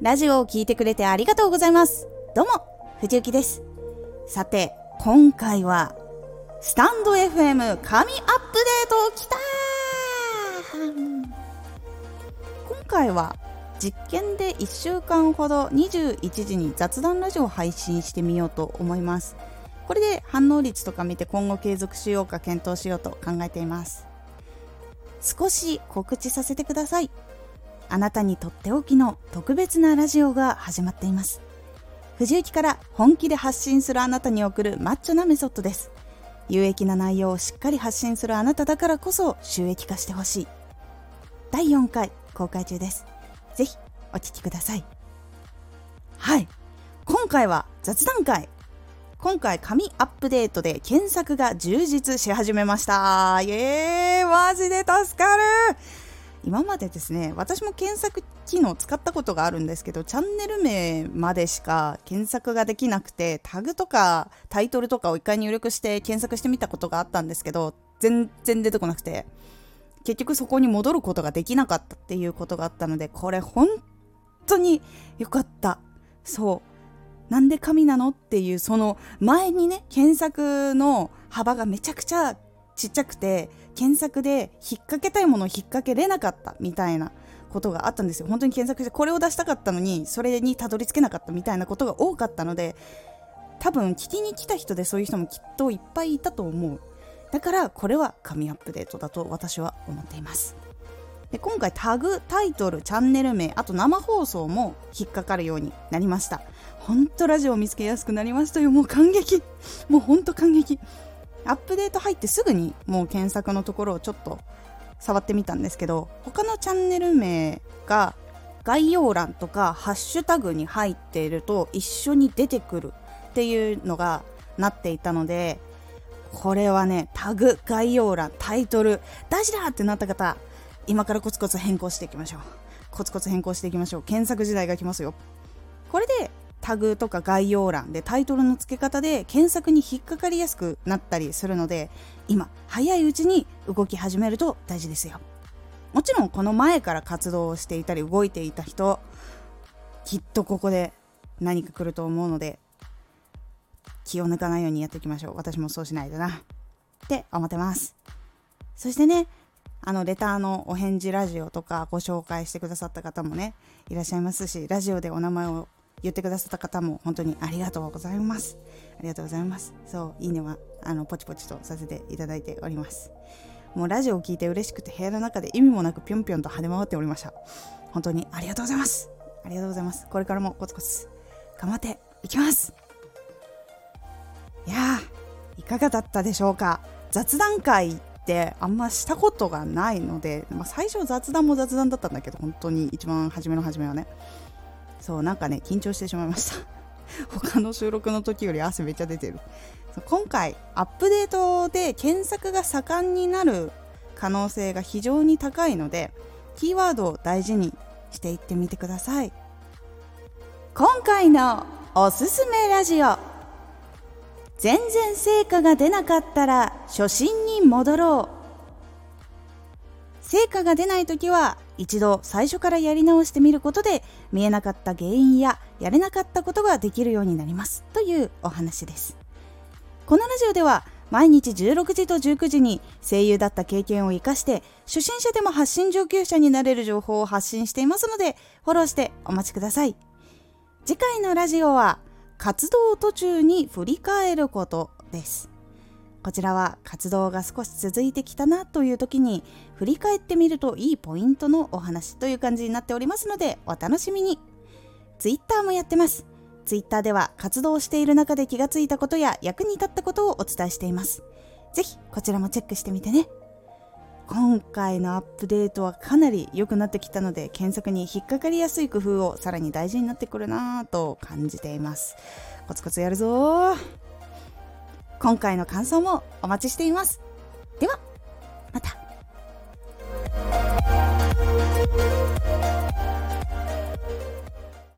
ラジオを聴いてくれてありがとうございます。どうも、藤幸です。さて、今回は、スタンド FM 神アップデートきた今回は、実験で1週間ほど21時に雑談ラジオを配信してみようと思います。これで反応率とか見て今後継続しようか検討しようと考えています。少し告知させてください。あなたにとっておきの特別なラジオが始まっています。藤雪から本気で発信するあなたに送るマッチョなメソッドです。有益な内容をしっかり発信するあなただからこそ収益化してほしい。第4回公開中です。ぜひお聴きください。はい。今回は雑談会。今回紙アップデートで検索が充実し始めました。イエーイマジで助かる今までですね私も検索機能使ったことがあるんですけどチャンネル名までしか検索ができなくてタグとかタイトルとかを一回入力して検索してみたことがあったんですけど全然出てこなくて結局そこに戻ることができなかったっていうことがあったのでこれ本当に良かった。そう。なんで神なのっていうその前にね検索の幅がめちゃくちゃちっちゃくて検索で引っ掛けたいものを引っ掛けれなかったみたいなことがあったんですよ。本当に検索してこれを出したかったのにそれにたどり着けなかったみたいなことが多かったので多分聞きに来た人でそういう人もきっといっぱいいたと思う。だからこれは紙アップデートだと私は思っています。で今回タグタイトルチャンネル名あと生放送も引っかかるようになりました。本当ラジオを見つけやすくなりましたよ。もう感激。もう本当感激。アップデート入ってすぐにもう検索のところをちょっと触ってみたんですけど他のチャンネル名が概要欄とかハッシュタグに入っていると一緒に出てくる。っていうのがなっていたのでこれはねタグ概要欄タイトル大事だってなった方今からコツコツ変更していきましょう。コツコツ変更していきましょう。検索時代が来ますよ。これでタグとか概要欄でタイトルの付け方で検索に引っかかりやすくなったりするので今早いうちに動き始めると大事ですよ。もちろんこの前から活動をしていたり動いていた人きっとここで何か来ると思うので気を抜かないようにやっていきましょう。私もそうしないとな。って思ってます。そしてねあのレターのお返事ラジオとかご紹介してくださった方もねいらっしゃいますしラジオでお名前を言ってくださった方も本当にありがとうございます。ありがとうございます。そう、いいねはあのポチポチとさせていただいております。もうラジオを聞いて嬉しくて部屋の中で意味もなくぴょんぴょんと跳ね回っておりました。本当にありがとうございます。ありがとうございます。これからもコツコツ頑張っていきます。いやー、いかがだったでしょうか雑談会ってあんましたことがないので、まあ、最初雑談も雑談だったんだけど本当に一番初めの初めはねそうなんかね緊張してしまいました。他の収録の時より汗めっちゃ出てる。今回アップデートで検索が盛んになる可能性が非常に高いのでキーワードを大事にしていってみてください。今回のおすすめラジオ。全然成果が出なかったら初心に戻ろう。成果が出ない時は一度最初からやり直してみることで見えなかった原因ややれなかったことができるようになりますというお話です。このラジオでは毎日16時と19時に声優だった経験を生かして初心者でも発信上級者になれる情報を発信していますのでフォローしてお待ちください。次回のラジオは活動途中に振り返ることです。こちらは活動が少し続いてきたなという時に振り返ってみるといいポイントのお話という感じになっておりますのでお楽しみに。Twitter もやってます。Twitter では活動している中で気がついたことや役に立ったことをお伝えしています。ぜひこちらもチェックしてみてね。今回のアップデートはかなり良くなってきたので検索に引っかかりやすい工夫をさらに大事になってくるなぁと感じています。コツコツやるぞ今回の感想もお待ちしています。ではまた。